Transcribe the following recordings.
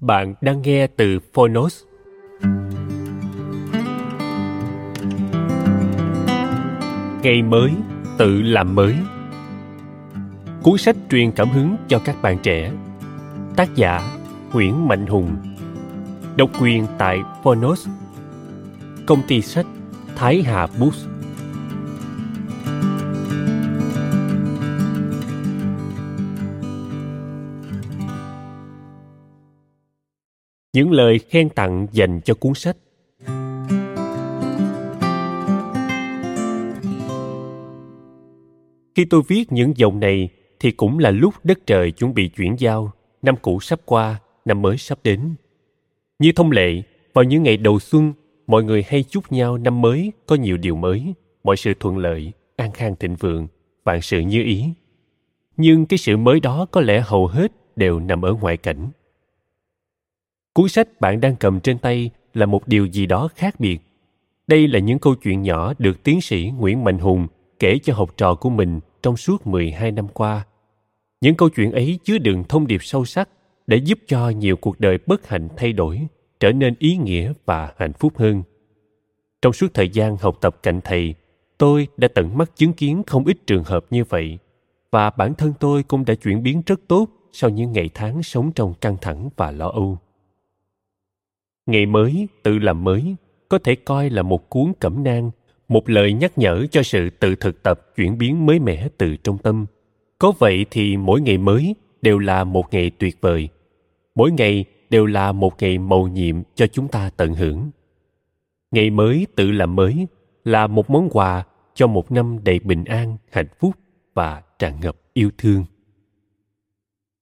Bạn đang nghe từ Phonos. Ngày mới, tự làm mới. Cuốn sách truyền cảm hứng cho các bạn trẻ. Tác giả Nguyễn Mạnh Hùng. Độc quyền tại Phonos. Công ty sách Thái Hà Books. Những lời khen tặng dành cho cuốn sách. Khi tôi viết những dòng này thì cũng là lúc đất trời chuẩn bị chuyển giao. Năm cũ sắp qua, năm mới sắp đến. Như thông lệ, vào những ngày đầu xuân, mọi người hay chúc nhau năm mới có nhiều điều mới. Mọi sự thuận lợi, an khang thịnh vượng, vạn sự như ý. Nhưng cái sự mới đó có lẽ hầu hết đều nằm ở ngoại cảnh cuốn sách bạn đang cầm trên tay là một điều gì đó khác biệt đây là những câu chuyện nhỏ được tiến sĩ Nguyễn Mạnh Hùng kể cho học trò của mình trong suốt 12 năm qua. Những câu chuyện ấy chứa đựng thông điệp sâu sắc để giúp cho nhiều cuộc đời bất hạnh thay đổi, trở nên ý nghĩa và hạnh phúc hơn. Trong suốt thời gian học tập cạnh thầy, tôi đã tận mắt chứng kiến không ít trường hợp như vậy và bản thân tôi cũng đã chuyển biến rất tốt sau những ngày tháng sống trong căng thẳng và lo âu ngày mới tự làm mới có thể coi là một cuốn cẩm nang một lời nhắc nhở cho sự tự thực tập chuyển biến mới mẻ từ trong tâm. Có vậy thì mỗi ngày mới đều là một ngày tuyệt vời. Mỗi ngày đều là một ngày mầu nhiệm cho chúng ta tận hưởng. Ngày mới tự làm mới là một món quà cho một năm đầy bình an hạnh phúc và tràn ngập yêu thương.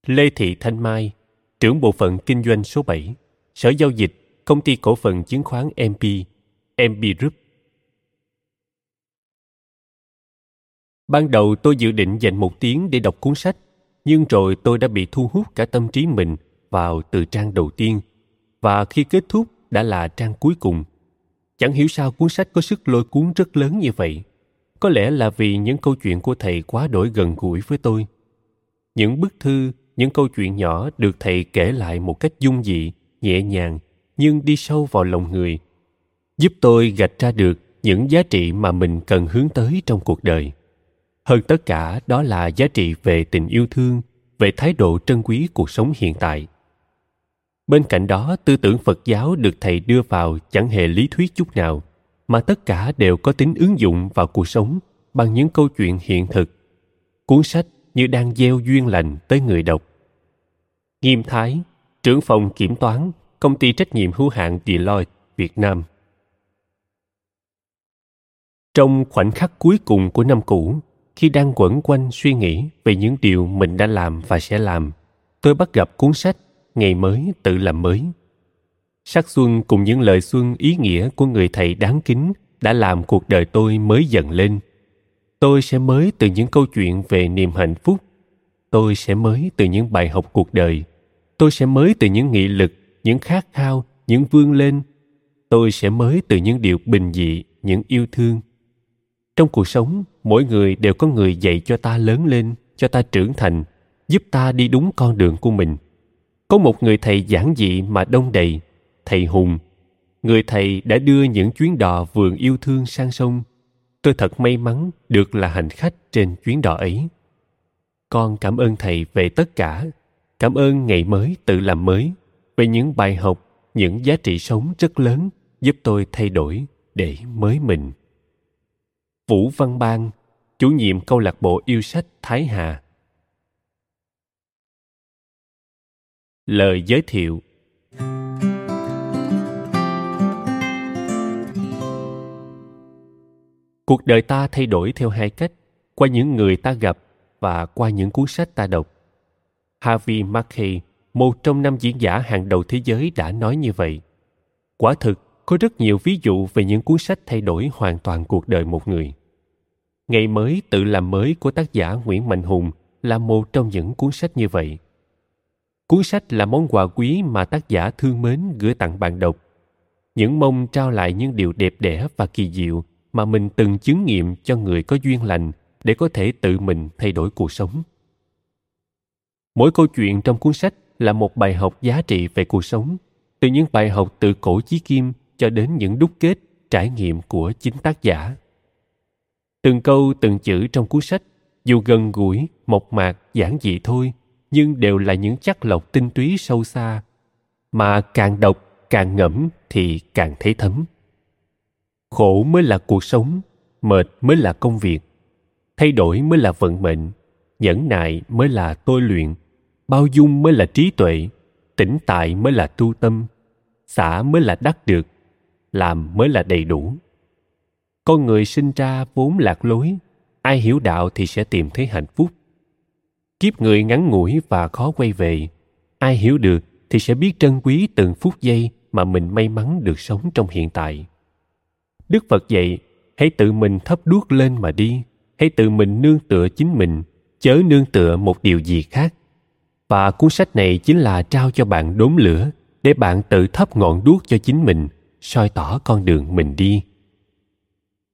Lê thị thanh mai trưởng bộ phận kinh doanh số 7, Sở Giao dịch công ty cổ phần chứng khoán MP, MP Group. Ban đầu tôi dự định dành một tiếng để đọc cuốn sách, nhưng rồi tôi đã bị thu hút cả tâm trí mình vào từ trang đầu tiên, và khi kết thúc đã là trang cuối cùng. Chẳng hiểu sao cuốn sách có sức lôi cuốn rất lớn như vậy. Có lẽ là vì những câu chuyện của thầy quá đổi gần gũi với tôi. Những bức thư, những câu chuyện nhỏ được thầy kể lại một cách dung dị, nhẹ nhàng nhưng đi sâu vào lòng người. Giúp tôi gạch ra được những giá trị mà mình cần hướng tới trong cuộc đời. Hơn tất cả, đó là giá trị về tình yêu thương, về thái độ trân quý cuộc sống hiện tại. Bên cạnh đó, tư tưởng phật giáo được thầy đưa vào chẳng hề lý thuyết chút nào, mà tất cả đều có tính ứng dụng vào cuộc sống bằng những câu chuyện hiện thực, cuốn sách như đang gieo duyên lành tới người đọc. Nghiêm thái, trưởng phòng kiểm toán công ty trách nhiệm hữu hạn Deloitte, Việt Nam. Trong khoảnh khắc cuối cùng của năm cũ, khi đang quẩn quanh suy nghĩ về những điều mình đã làm và sẽ làm, tôi bắt gặp cuốn sách Ngày mới tự làm mới. Sắc xuân cùng những lời xuân ý nghĩa của người thầy đáng kính đã làm cuộc đời tôi mới dần lên. Tôi sẽ mới từ những câu chuyện về niềm hạnh phúc. Tôi sẽ mới từ những bài học cuộc đời. Tôi sẽ mới từ những nghị lực những khát khao, những vươn lên, tôi sẽ mới từ những điều bình dị, những yêu thương. Trong cuộc sống, mỗi người đều có người dạy cho ta lớn lên, cho ta trưởng thành, giúp ta đi đúng con đường của mình. Có một người thầy giản dị mà đông đầy, thầy hùng. Người thầy đã đưa những chuyến đò vườn yêu thương sang sông. Tôi thật may mắn được là hành khách trên chuyến đò ấy. Con cảm ơn thầy về tất cả. Cảm ơn ngày mới tự làm mới về những bài học, những giá trị sống rất lớn giúp tôi thay đổi để mới mình. Vũ văn bang, chủ nhiệm câu lạc bộ yêu sách thái hà. Lời giới thiệu. Cuộc đời ta thay đổi theo hai cách, qua những người ta gặp và qua những cuốn sách ta đọc. Harvey mackey một trong năm diễn giả hàng đầu thế giới đã nói như vậy. Quả thực, có rất nhiều ví dụ về những cuốn sách thay đổi hoàn toàn cuộc đời một người. Ngày mới tự làm mới của tác giả nguyễn mạnh hùng là một trong những cuốn sách như vậy. Cuốn sách là món quà quý mà tác giả thương mến gửi tặng bạn đọc. Những mong trao lại những điều đẹp đẽ và kỳ diệu mà mình từng chứng nghiệm cho người có duyên lành để có thể tự mình thay đổi cuộc sống. Mỗi câu chuyện trong cuốn sách là một bài học giá trị về cuộc sống, từ những bài học từ cổ chí kim cho đến những đúc kết, trải nghiệm của chính tác giả. Từng câu, từng chữ trong cuốn sách, dù gần gũi, mộc mạc, giản dị thôi, nhưng đều là những chắc lọc tinh túy sâu xa. Mà càng đọc, càng ngẫm thì càng thấy thấm. Khổ mới là cuộc sống, mệt mới là công việc. Thay đổi mới là vận mệnh, nhẫn nại mới là tôi luyện bao dung mới là trí tuệ, tĩnh tại mới là tu tâm, xả mới là đắc được, làm mới là đầy đủ. Con người sinh ra vốn lạc lối, ai hiểu đạo thì sẽ tìm thấy hạnh phúc. Kiếp người ngắn ngủi và khó quay về, ai hiểu được thì sẽ biết trân quý từng phút giây mà mình may mắn được sống trong hiện tại. Đức phật dạy, hãy tự mình thấp đuốc lên mà đi, hãy tự mình nương tựa chính mình, chớ nương tựa một điều gì khác và cuốn sách này chính là trao cho bạn đốm lửa để bạn tự thắp ngọn đuốc cho chính mình, soi tỏ con đường mình đi.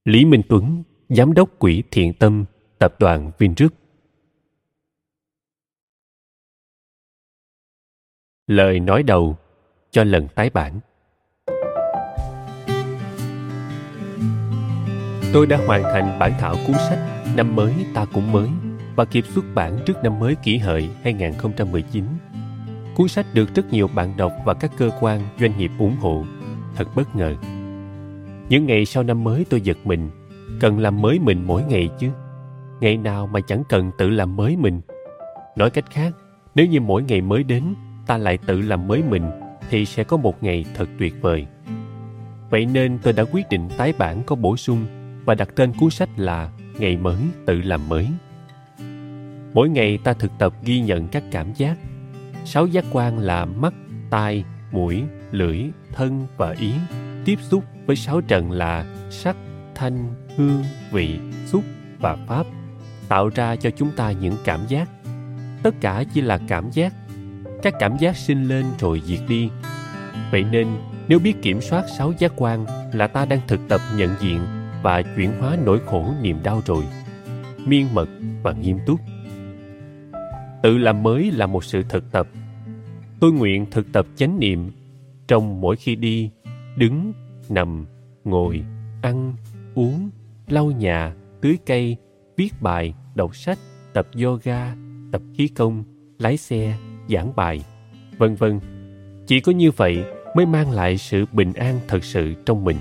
Lý minh tuấn, giám đốc quỹ thiện tâm, tập đoàn vingroup. Lời nói đầu cho lần tái bản. Tôi đã hoàn thành bản thảo cuốn sách Năm mới ta cũng mới và kịp xuất bản trước năm mới kỷ hợi 2019. Cuốn sách được rất nhiều bạn đọc và các cơ quan, doanh nghiệp ủng hộ. Thật bất ngờ. Những ngày sau năm mới tôi giật mình, cần làm mới mình mỗi ngày chứ. Ngày nào mà chẳng cần tự làm mới mình. Nói cách khác, nếu như mỗi ngày mới đến, ta lại tự làm mới mình, thì sẽ có một ngày thật tuyệt vời. Vậy nên tôi đã quyết định tái bản có bổ sung và đặt tên cuốn sách là Ngày mới tự làm mới. Mỗi ngày ta thực tập ghi nhận các cảm giác. Sáu giác quan là mắt, tai, mũi, lưỡi, thân và ý tiếp xúc với sáu trần là sắc, thanh, hương, vị, xúc và pháp tạo ra cho chúng ta những cảm giác. Tất cả chỉ là cảm giác. Các cảm giác sinh lên rồi diệt đi. Vậy nên, nếu biết kiểm soát sáu giác quan là ta đang thực tập nhận diện và chuyển hóa nỗi khổ niềm đau rồi miên mật và nghiêm túc tự làm mới là một sự thực tập. Tôi nguyện thực tập chánh niệm. Trong mỗi khi đi, đứng, nằm, ngồi, ăn, uống, lau nhà, tưới cây, viết bài, đọc sách, tập yoga, tập khí công, lái xe, giảng bài, vân vân. Chỉ có như vậy mới mang lại sự bình an thật sự trong mình.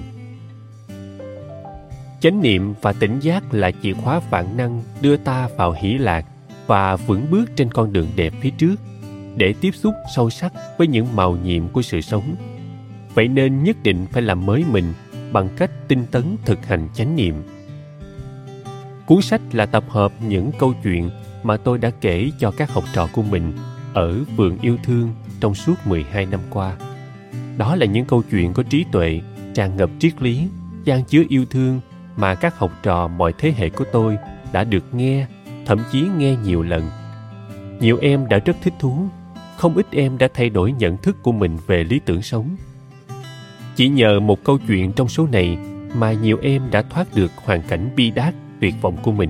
Chánh niệm và tỉnh giác là chìa khóa vạn năng đưa ta vào hỷ lạc và vững bước trên con đường đẹp phía trước để tiếp xúc sâu sắc với những màu nhiệm của sự sống vậy nên nhất định phải làm mới mình bằng cách tinh tấn thực hành chánh niệm cuốn sách là tập hợp những câu chuyện mà tôi đã kể cho các học trò của mình ở vườn yêu thương trong suốt 12 năm qua. Đó là những câu chuyện có trí tuệ, tràn ngập triết lý, gian chứa yêu thương mà các học trò mọi thế hệ của tôi đã được nghe thậm chí nghe nhiều lần. Nhiều em đã rất thích thú, không ít em đã thay đổi nhận thức của mình về lý tưởng sống. Chỉ nhờ một câu chuyện trong số này mà nhiều em đã thoát được hoàn cảnh bi đát, tuyệt vọng của mình.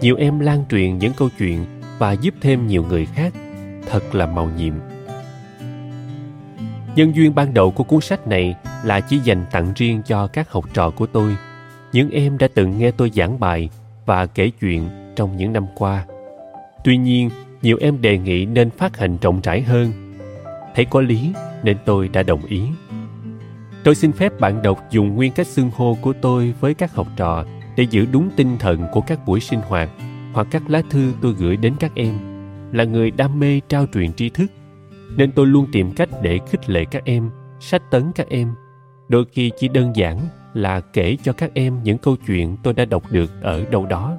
Nhiều em lan truyền những câu chuyện và giúp thêm nhiều người khác, thật là màu nhiệm. Nhân duyên ban đầu của cuốn sách này là chỉ dành tặng riêng cho các học trò của tôi. Những em đã từng nghe tôi giảng bài và kể chuyện trong những năm qua. Tuy nhiên, nhiều em đề nghị nên phát hành rộng rãi hơn. Thấy có lý nên tôi đã đồng ý. Tôi xin phép bạn đọc dùng nguyên cách xưng hô của tôi với các học trò để giữ đúng tinh thần của các buổi sinh hoạt hoặc các lá thư tôi gửi đến các em là người đam mê trao truyền tri thức nên tôi luôn tìm cách để khích lệ các em sách tấn các em đôi khi chỉ đơn giản là kể cho các em những câu chuyện tôi đã đọc được ở đâu đó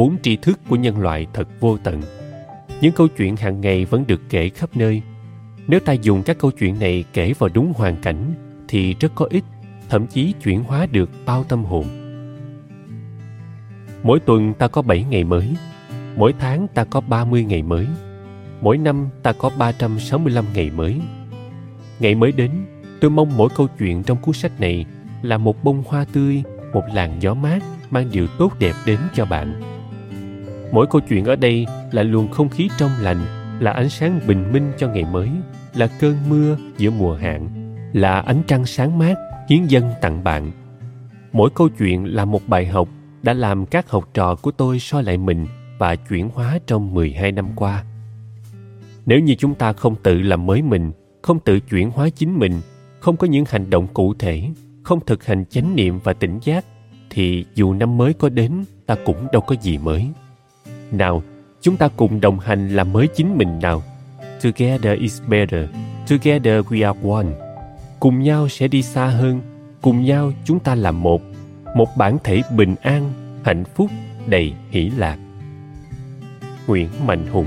vốn tri thức của nhân loại thật vô tận. Những câu chuyện hàng ngày vẫn được kể khắp nơi. Nếu ta dùng các câu chuyện này kể vào đúng hoàn cảnh, thì rất có ích, thậm chí chuyển hóa được bao tâm hồn. Mỗi tuần ta có 7 ngày mới, mỗi tháng ta có 30 ngày mới, mỗi năm ta có 365 ngày mới. Ngày mới đến, tôi mong mỗi câu chuyện trong cuốn sách này là một bông hoa tươi, một làn gió mát mang điều tốt đẹp đến cho bạn mỗi câu chuyện ở đây là luồng không khí trong lành là ánh sáng bình minh cho ngày mới là cơn mưa giữa mùa hạn là ánh trăng sáng mát hiến dân tặng bạn mỗi câu chuyện là một bài học đã làm các học trò của tôi soi lại mình và chuyển hóa trong 12 năm qua. Nếu như chúng ta không tự làm mới mình, không tự chuyển hóa chính mình, không có những hành động cụ thể, không thực hành chánh niệm và tỉnh giác, thì dù năm mới có đến, ta cũng đâu có gì mới. Nào, chúng ta cùng đồng hành làm mới chính mình nào. Together is better. Together we are one. Cùng nhau sẽ đi xa hơn. Cùng nhau chúng ta là một. Một bản thể bình an, hạnh phúc, đầy hỷ lạc. Nguyễn Mạnh Hùng